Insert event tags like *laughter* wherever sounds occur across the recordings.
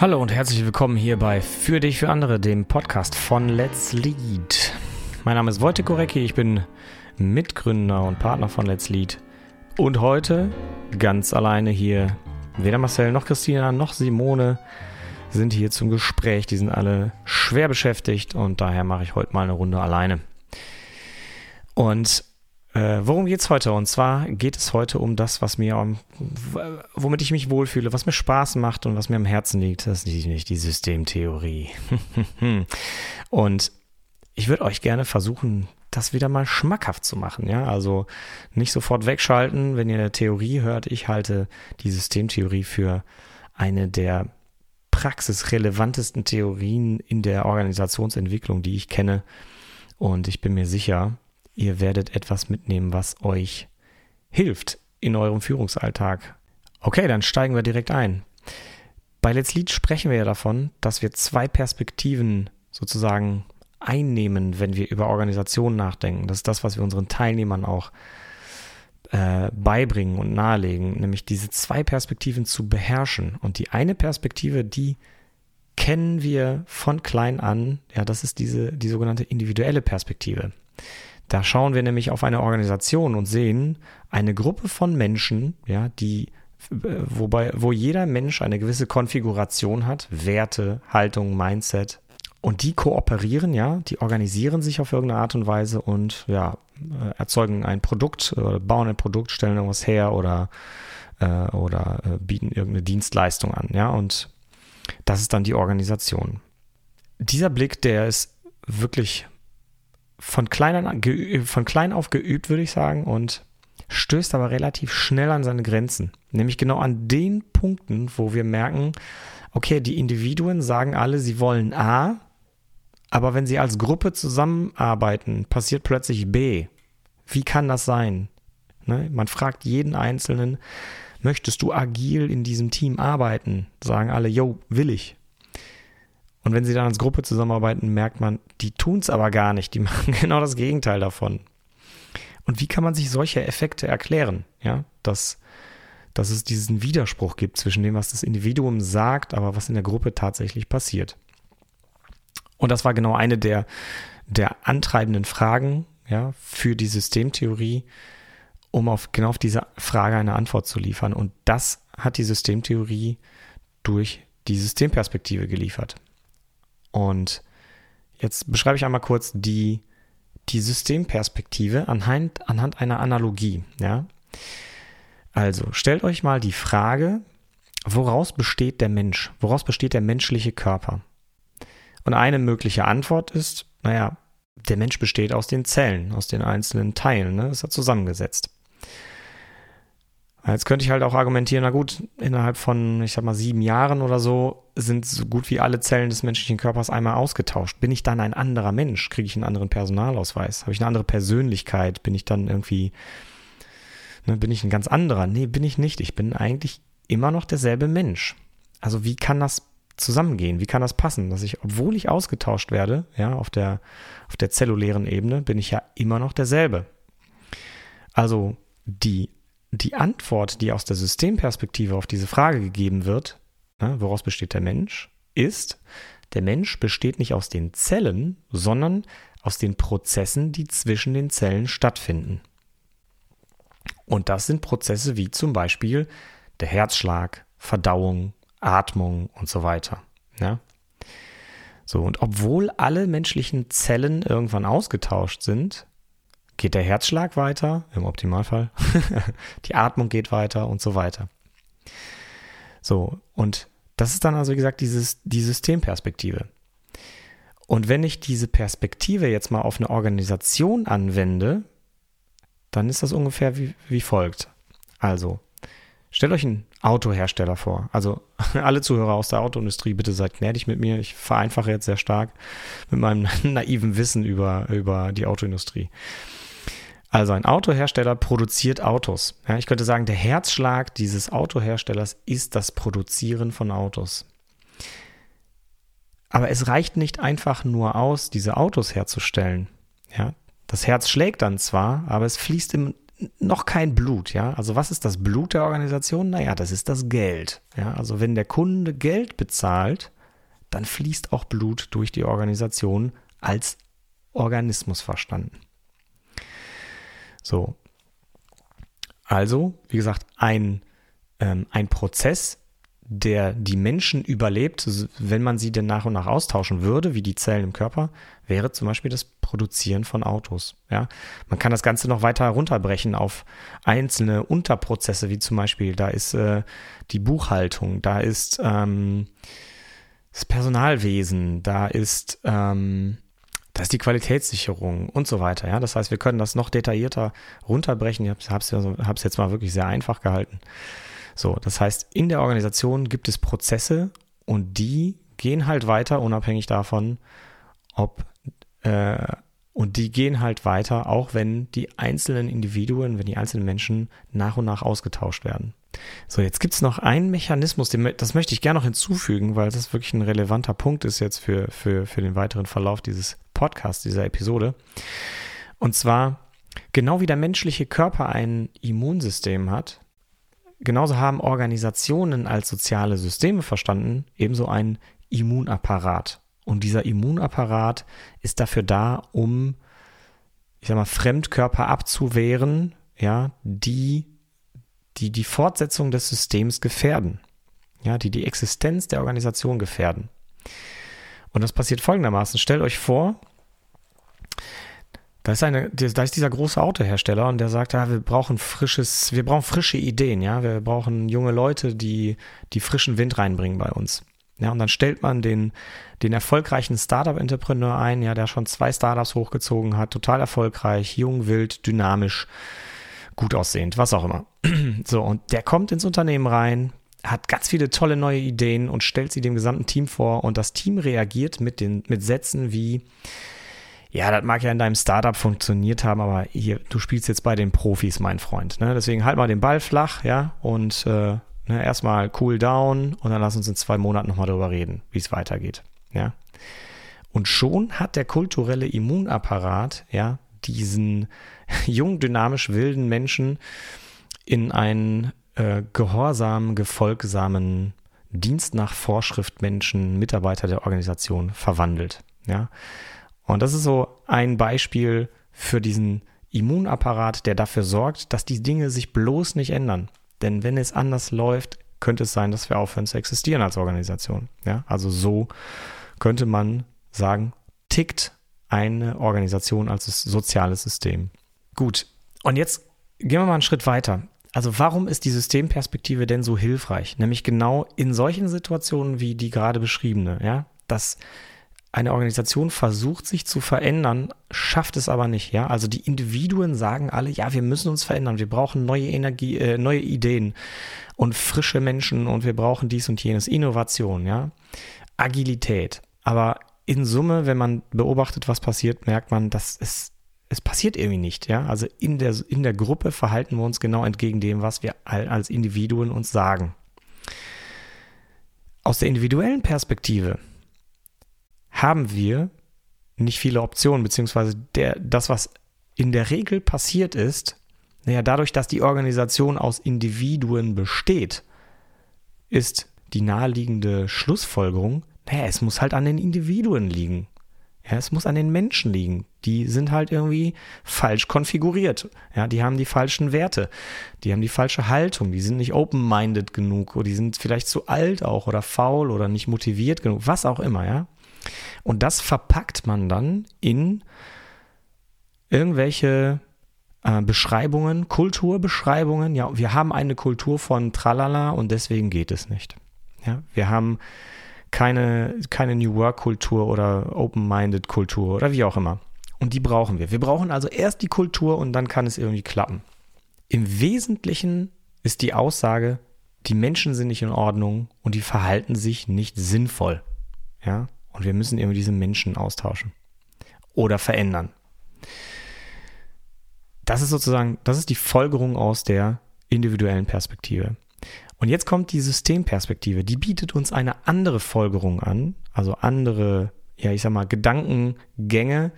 Hallo und herzlich willkommen hier bei Für dich, für andere, dem Podcast von Let's Lead. Mein Name ist Wojtek Korecki, ich bin Mitgründer und Partner von Let's Lead. Und heute ganz alleine hier, weder Marcel noch Christina noch Simone sind hier zum Gespräch. Die sind alle schwer beschäftigt und daher mache ich heute mal eine Runde alleine. Und äh, worum es heute? Und zwar geht es heute um das, was mir, womit ich mich wohlfühle, was mir Spaß macht und was mir am Herzen liegt. Das ist nicht die Systemtheorie. *laughs* und ich würde euch gerne versuchen, das wieder mal schmackhaft zu machen. Ja, also nicht sofort wegschalten, wenn ihr eine Theorie hört. Ich halte die Systemtheorie für eine der praxisrelevantesten Theorien in der Organisationsentwicklung, die ich kenne. Und ich bin mir sicher, Ihr werdet etwas mitnehmen, was euch hilft in eurem Führungsalltag. Okay, dann steigen wir direkt ein. Bei Let's Lead sprechen wir ja davon, dass wir zwei Perspektiven sozusagen einnehmen, wenn wir über Organisationen nachdenken. Das ist das, was wir unseren Teilnehmern auch äh, beibringen und nahelegen, nämlich diese zwei Perspektiven zu beherrschen. Und die eine Perspektive, die kennen wir von klein an, ja, das ist diese, die sogenannte individuelle Perspektive. Da schauen wir nämlich auf eine Organisation und sehen eine Gruppe von Menschen, ja, die wobei, wo jeder Mensch eine gewisse Konfiguration hat, Werte, Haltung, Mindset. Und die kooperieren, ja, die organisieren sich auf irgendeine Art und Weise und ja, erzeugen ein Produkt, oder bauen ein Produkt, stellen irgendwas her oder, äh, oder äh, bieten irgendeine Dienstleistung an, ja, und das ist dann die Organisation. Dieser Blick, der ist wirklich von klein, an, von klein auf geübt, würde ich sagen, und stößt aber relativ schnell an seine Grenzen. Nämlich genau an den Punkten, wo wir merken, okay, die Individuen sagen alle, sie wollen A, aber wenn sie als Gruppe zusammenarbeiten, passiert plötzlich B. Wie kann das sein? Ne? Man fragt jeden Einzelnen, möchtest du agil in diesem Team arbeiten? Sagen alle, yo, will ich. Und wenn sie dann als Gruppe zusammenarbeiten, merkt man, die tun es aber gar nicht. Die *laughs* machen genau das Gegenteil davon. Und wie kann man sich solche Effekte erklären? Ja, dass, dass es diesen Widerspruch gibt zwischen dem, was das Individuum sagt, aber was in der Gruppe tatsächlich passiert. Und das war genau eine der, der antreibenden Fragen ja, für die Systemtheorie, um auf genau auf diese Frage eine Antwort zu liefern. Und das hat die Systemtheorie durch die Systemperspektive geliefert. Und jetzt beschreibe ich einmal kurz die, die Systemperspektive anhand, anhand einer Analogie. Ja? Also stellt euch mal die Frage, woraus besteht der Mensch? Woraus besteht der menschliche Körper? Und eine mögliche Antwort ist, naja, der Mensch besteht aus den Zellen, aus den einzelnen Teilen, ne? ist er zusammengesetzt. Jetzt könnte ich halt auch argumentieren, na gut, innerhalb von, ich sag mal, sieben Jahren oder so sind so gut wie alle Zellen des menschlichen Körpers einmal ausgetauscht. Bin ich dann ein anderer Mensch? Kriege ich einen anderen Personalausweis? Habe ich eine andere Persönlichkeit? Bin ich dann irgendwie, ne, bin ich ein ganz anderer? Nee, bin ich nicht. Ich bin eigentlich immer noch derselbe Mensch. Also wie kann das zusammengehen? Wie kann das passen, dass ich, obwohl ich ausgetauscht werde, ja, auf der, auf der zellulären Ebene, bin ich ja immer noch derselbe. Also die die Antwort, die aus der Systemperspektive auf diese Frage gegeben wird, ne, woraus besteht der Mensch, ist, der Mensch besteht nicht aus den Zellen, sondern aus den Prozessen, die zwischen den Zellen stattfinden. Und das sind Prozesse wie zum Beispiel der Herzschlag, Verdauung, Atmung und so weiter. Ja? So, und obwohl alle menschlichen Zellen irgendwann ausgetauscht sind, geht der Herzschlag weiter, im Optimalfall, *laughs* die Atmung geht weiter und so weiter. So, und das ist dann also, wie gesagt, dieses, die Systemperspektive. Und wenn ich diese Perspektive jetzt mal auf eine Organisation anwende, dann ist das ungefähr wie, wie folgt. Also, stellt euch einen Autohersteller vor. Also, *laughs* alle Zuhörer aus der Autoindustrie, bitte seid gnädig mit mir. Ich vereinfache jetzt sehr stark mit meinem *laughs* naiven Wissen über, über die Autoindustrie. Also ein Autohersteller produziert Autos. Ja, ich könnte sagen, der Herzschlag dieses Autoherstellers ist das Produzieren von Autos. Aber es reicht nicht einfach nur aus, diese Autos herzustellen. Ja, das Herz schlägt dann zwar, aber es fließt im, noch kein Blut, ja. Also was ist das Blut der Organisation? Naja, das ist das Geld. Ja, also wenn der Kunde Geld bezahlt, dann fließt auch Blut durch die Organisation als Organismus verstanden. So. Also, wie gesagt, ein, ähm, ein Prozess, der die Menschen überlebt, wenn man sie denn nach und nach austauschen würde, wie die Zellen im Körper, wäre zum Beispiel das Produzieren von Autos. Ja, man kann das Ganze noch weiter runterbrechen auf einzelne Unterprozesse, wie zum Beispiel, da ist äh, die Buchhaltung, da ist ähm, das Personalwesen, da ist ähm, da ist die Qualitätssicherung und so weiter. Ja, das heißt, wir können das noch detaillierter runterbrechen. Ich habe es jetzt mal wirklich sehr einfach gehalten. So, das heißt, in der Organisation gibt es Prozesse und die gehen halt weiter, unabhängig davon, ob äh, und die gehen halt weiter, auch wenn die einzelnen Individuen, wenn die einzelnen Menschen nach und nach ausgetauscht werden. So, jetzt gibt es noch einen Mechanismus, den, das möchte ich gerne noch hinzufügen, weil das wirklich ein relevanter Punkt ist jetzt für, für, für den weiteren Verlauf dieses Podcasts, dieser Episode. Und zwar, genau wie der menschliche Körper ein Immunsystem hat, genauso haben Organisationen als soziale Systeme verstanden, ebenso ein Immunapparat. Und dieser Immunapparat ist dafür da, um, ich sag mal, Fremdkörper abzuwehren, ja, die die, die Fortsetzung des Systems gefährden. Ja, die die Existenz der Organisation gefährden. Und das passiert folgendermaßen. Stellt euch vor, da ist, eine, da ist dieser große Autohersteller und der sagt, ja, wir brauchen frisches, wir brauchen frische Ideen, ja, wir brauchen junge Leute, die, die frischen Wind reinbringen bei uns. Ja, und dann stellt man den, den erfolgreichen Startup-Entrepreneur ein, ja, der schon zwei Startups hochgezogen hat, total erfolgreich, jung, wild, dynamisch, gut aussehend, was auch immer. *clears throat* So, und der kommt ins Unternehmen rein, hat ganz viele tolle neue Ideen und stellt sie dem gesamten Team vor und das Team reagiert mit den, mit Sätzen wie, ja, das mag ja in deinem Startup funktioniert haben, aber hier, du spielst jetzt bei den Profis, mein Freund. Ne? Deswegen halt mal den Ball flach, ja, und äh, ne, erstmal cool down und dann lass uns in zwei Monaten nochmal darüber reden, wie es weitergeht. Ja. Und schon hat der kulturelle Immunapparat, ja, diesen *laughs* jung, dynamisch wilden Menschen in einen äh, gehorsamen, gefolgsamen Dienst nach Vorschrift Menschen, Mitarbeiter der Organisation verwandelt. Ja. Und das ist so ein Beispiel für diesen Immunapparat, der dafür sorgt, dass die Dinge sich bloß nicht ändern. Denn wenn es anders läuft, könnte es sein, dass wir aufhören zu existieren als Organisation. Ja, also so könnte man sagen, tickt eine Organisation als soziales System. Gut. Und jetzt gehen wir mal einen Schritt weiter. Also warum ist die Systemperspektive denn so hilfreich? Nämlich genau in solchen Situationen wie die gerade beschriebene, ja, dass eine Organisation versucht sich zu verändern, schafft es aber nicht, ja. Also die Individuen sagen alle, ja, wir müssen uns verändern, wir brauchen neue Energie, äh, neue Ideen und frische Menschen und wir brauchen dies und jenes, Innovation, ja. Agilität. Aber in Summe, wenn man beobachtet, was passiert, merkt man, dass es, es passiert irgendwie nicht, ja. Also in der, in der Gruppe verhalten wir uns genau entgegen dem, was wir als Individuen uns sagen. Aus der individuellen Perspektive haben wir nicht viele Optionen, beziehungsweise der, das, was in der Regel passiert ist, naja, dadurch, dass die Organisation aus Individuen besteht, ist die naheliegende Schlussfolgerung, naja, es muss halt an den Individuen liegen. Ja, es muss an den Menschen liegen. Die sind halt irgendwie falsch konfiguriert. Ja, die haben die falschen Werte. Die haben die falsche Haltung. Die sind nicht open-minded genug oder die sind vielleicht zu alt auch oder faul oder nicht motiviert genug. Was auch immer, ja. Und das verpackt man dann in irgendwelche äh, Beschreibungen, Kulturbeschreibungen. Ja, wir haben eine Kultur von Tralala und deswegen geht es nicht. Ja, wir haben keine, keine New Work-Kultur oder Open-Minded Kultur oder wie auch immer. Und die brauchen wir. Wir brauchen also erst die Kultur und dann kann es irgendwie klappen. Im Wesentlichen ist die Aussage, die Menschen sind nicht in Ordnung und die verhalten sich nicht sinnvoll. Ja, und wir müssen irgendwie diese Menschen austauschen oder verändern. Das ist sozusagen, das ist die Folgerung aus der individuellen Perspektive. Und jetzt kommt die Systemperspektive, die bietet uns eine andere Folgerung an, also andere, ja, ich sag mal, Gedankengänge,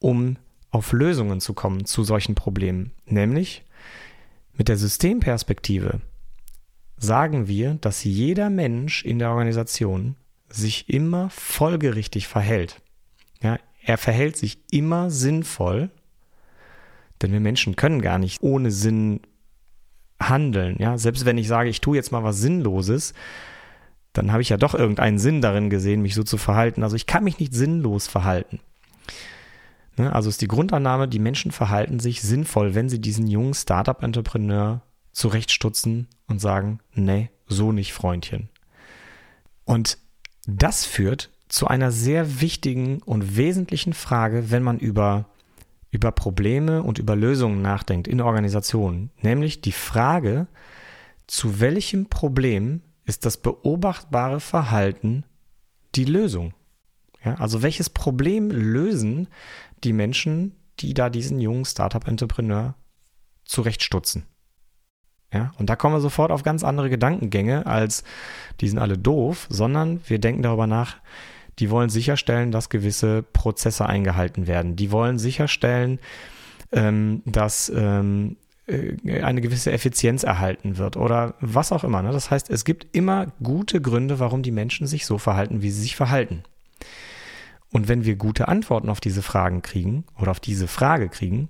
um auf Lösungen zu kommen zu solchen Problemen. Nämlich, Mit der Systemperspektive sagen wir, dass jeder Mensch in der Organisation sich immer folgerichtig verhält. Ja, er verhält sich immer sinnvoll, denn wir Menschen können gar nicht ohne Sinn handeln. Ja, selbst wenn ich sage, ich tue jetzt mal was Sinnloses, dann habe ich ja doch irgendeinen Sinn darin gesehen, mich so zu verhalten. Also ich kann mich nicht sinnlos verhalten. Ne? Also ist die Grundannahme, die Menschen verhalten sich sinnvoll, wenn sie diesen jungen Startup-Entrepreneur zurechtstutzen und sagen, nee, so nicht, Freundchen. Und das führt zu einer sehr wichtigen und wesentlichen Frage, wenn man über, über Probleme und über Lösungen nachdenkt in Organisationen, nämlich die Frage, zu welchem Problem ist das beobachtbare Verhalten die Lösung? Ja, also welches Problem lösen die Menschen, die da diesen jungen Startup-Entrepreneur zurechtstutzen? Ja, und da kommen wir sofort auf ganz andere Gedankengänge als die sind alle doof, sondern wir denken darüber nach, die wollen sicherstellen, dass gewisse Prozesse eingehalten werden. Die wollen sicherstellen, ähm, dass ähm, äh, eine gewisse Effizienz erhalten wird oder was auch immer. Ne? Das heißt, es gibt immer gute Gründe, warum die Menschen sich so verhalten, wie sie sich verhalten. Und wenn wir gute Antworten auf diese Fragen kriegen oder auf diese Frage kriegen,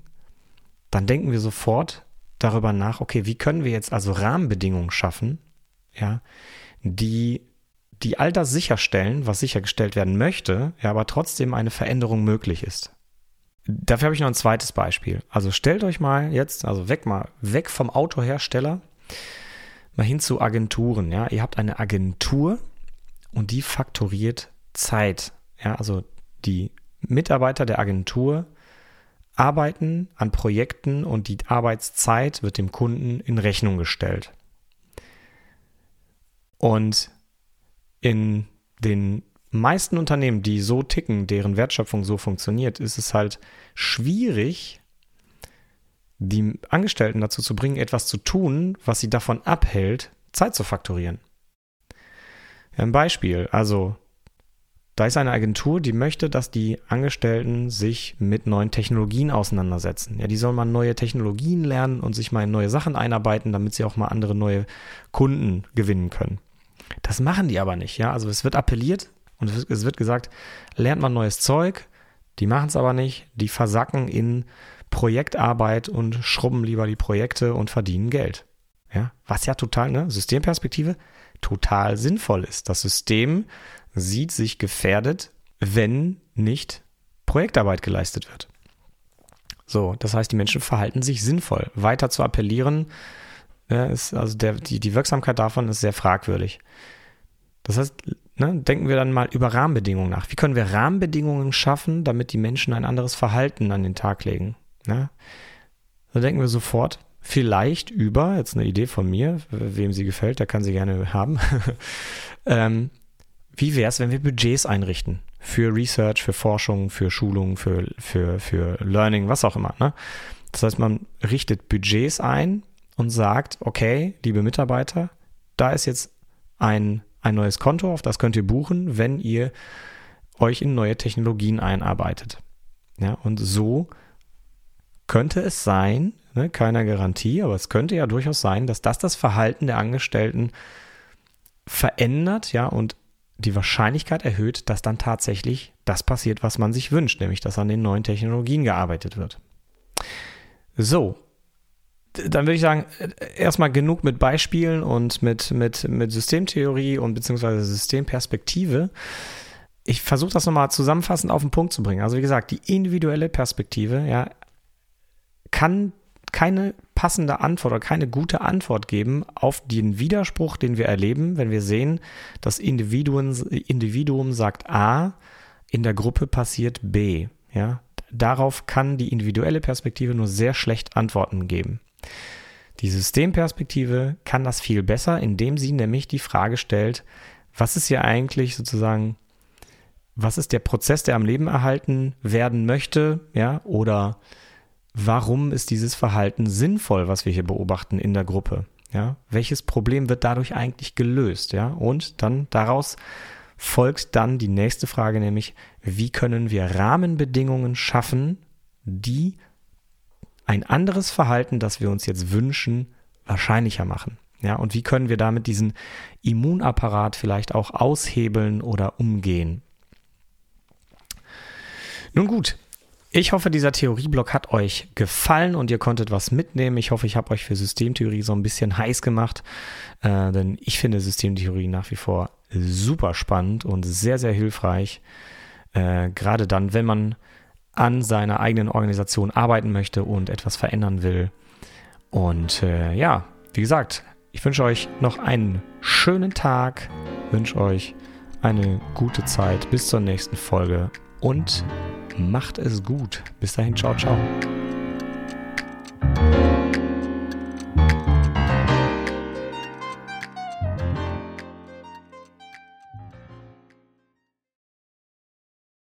dann denken wir sofort darüber nach, okay, wie können wir jetzt also Rahmenbedingungen schaffen, ja, die, die all das sicherstellen, was sichergestellt werden möchte, ja, aber trotzdem eine Veränderung möglich ist. Dafür habe ich noch ein zweites Beispiel. Also stellt euch mal jetzt, also weg mal, weg vom Autohersteller, mal hin zu Agenturen, ja. Ihr habt eine Agentur und die faktoriert Zeit, ja, also die Mitarbeiter der Agentur Arbeiten an Projekten und die Arbeitszeit wird dem Kunden in Rechnung gestellt. Und in den meisten Unternehmen, die so ticken, deren Wertschöpfung so funktioniert, ist es halt schwierig, die Angestellten dazu zu bringen, etwas zu tun, was sie davon abhält, Zeit zu faktorieren. Ein Beispiel, also da ist eine Agentur, die möchte, dass die Angestellten sich mit neuen Technologien auseinandersetzen. Ja, die sollen mal neue Technologien lernen und sich mal in neue Sachen einarbeiten, damit sie auch mal andere neue Kunden gewinnen können. Das machen die aber nicht. Ja, also es wird appelliert und es wird gesagt, lernt mal neues Zeug. Die machen es aber nicht. Die versacken in Projektarbeit und schrubben lieber die Projekte und verdienen Geld. Ja, was ja total, ne, Systemperspektive, total sinnvoll ist. Das System sieht sich gefährdet, wenn nicht Projektarbeit geleistet wird. So, das heißt, die Menschen verhalten sich sinnvoll. Weiter zu appellieren, ja, ist, also der, die, die Wirksamkeit davon ist sehr fragwürdig. Das heißt, ne, denken wir dann mal über Rahmenbedingungen nach. Wie können wir Rahmenbedingungen schaffen, damit die Menschen ein anderes Verhalten an den Tag legen? Ne? Da denken wir sofort vielleicht über, jetzt eine Idee von mir, wem sie gefällt, der kann sie gerne haben, *laughs* ähm, wie wäre es, wenn wir Budgets einrichten? Für Research, für Forschung, für Schulung, für, für, für Learning, was auch immer. Ne? Das heißt, man richtet Budgets ein und sagt, okay, liebe Mitarbeiter, da ist jetzt ein, ein neues Konto, auf das könnt ihr buchen, wenn ihr euch in neue Technologien einarbeitet. Ja, und so könnte es sein, ne, keiner Garantie, aber es könnte ja durchaus sein, dass das das Verhalten der Angestellten verändert, ja, und die Wahrscheinlichkeit erhöht, dass dann tatsächlich das passiert, was man sich wünscht, nämlich dass an den neuen Technologien gearbeitet wird. So, dann würde ich sagen, erstmal genug mit Beispielen und mit, mit, mit Systemtheorie und beziehungsweise Systemperspektive. Ich versuche das nochmal zusammenfassend auf den Punkt zu bringen. Also wie gesagt, die individuelle Perspektive ja, kann keine passende Antwort oder keine gute Antwort geben auf den Widerspruch, den wir erleben, wenn wir sehen, das Individuum, Individuum sagt A, in der Gruppe passiert B. Ja? Darauf kann die individuelle Perspektive nur sehr schlecht Antworten geben. Die Systemperspektive kann das viel besser, indem sie nämlich die Frage stellt, was ist hier eigentlich sozusagen, was ist der Prozess, der am Leben erhalten werden möchte, ja, oder warum ist dieses Verhalten sinnvoll, was wir hier beobachten in der Gruppe? Ja, welches Problem wird dadurch eigentlich gelöst? Ja, und dann daraus folgt dann die nächste Frage, nämlich, wie können wir Rahmenbedingungen schaffen, die ein anderes Verhalten, das wir uns jetzt wünschen, wahrscheinlicher machen? Ja, und wie können wir damit diesen Immunapparat vielleicht auch aushebeln oder umgehen? Nun gut, ich hoffe, dieser Theorieblock hat euch gefallen und ihr konntet was mitnehmen. Ich hoffe, ich habe euch für Systemtheorie so ein bisschen heiß gemacht, äh, denn ich finde Systemtheorie nach wie vor super spannend und sehr, sehr hilfreich. Äh, gerade dann, wenn man an seiner eigenen Organisation arbeiten möchte und etwas verändern will. Und äh, ja, wie gesagt, ich wünsche euch noch einen schönen Tag, wünsche euch eine gute Zeit bis zur nächsten Folge und macht es gut. Bis dahin, ciao, ciao.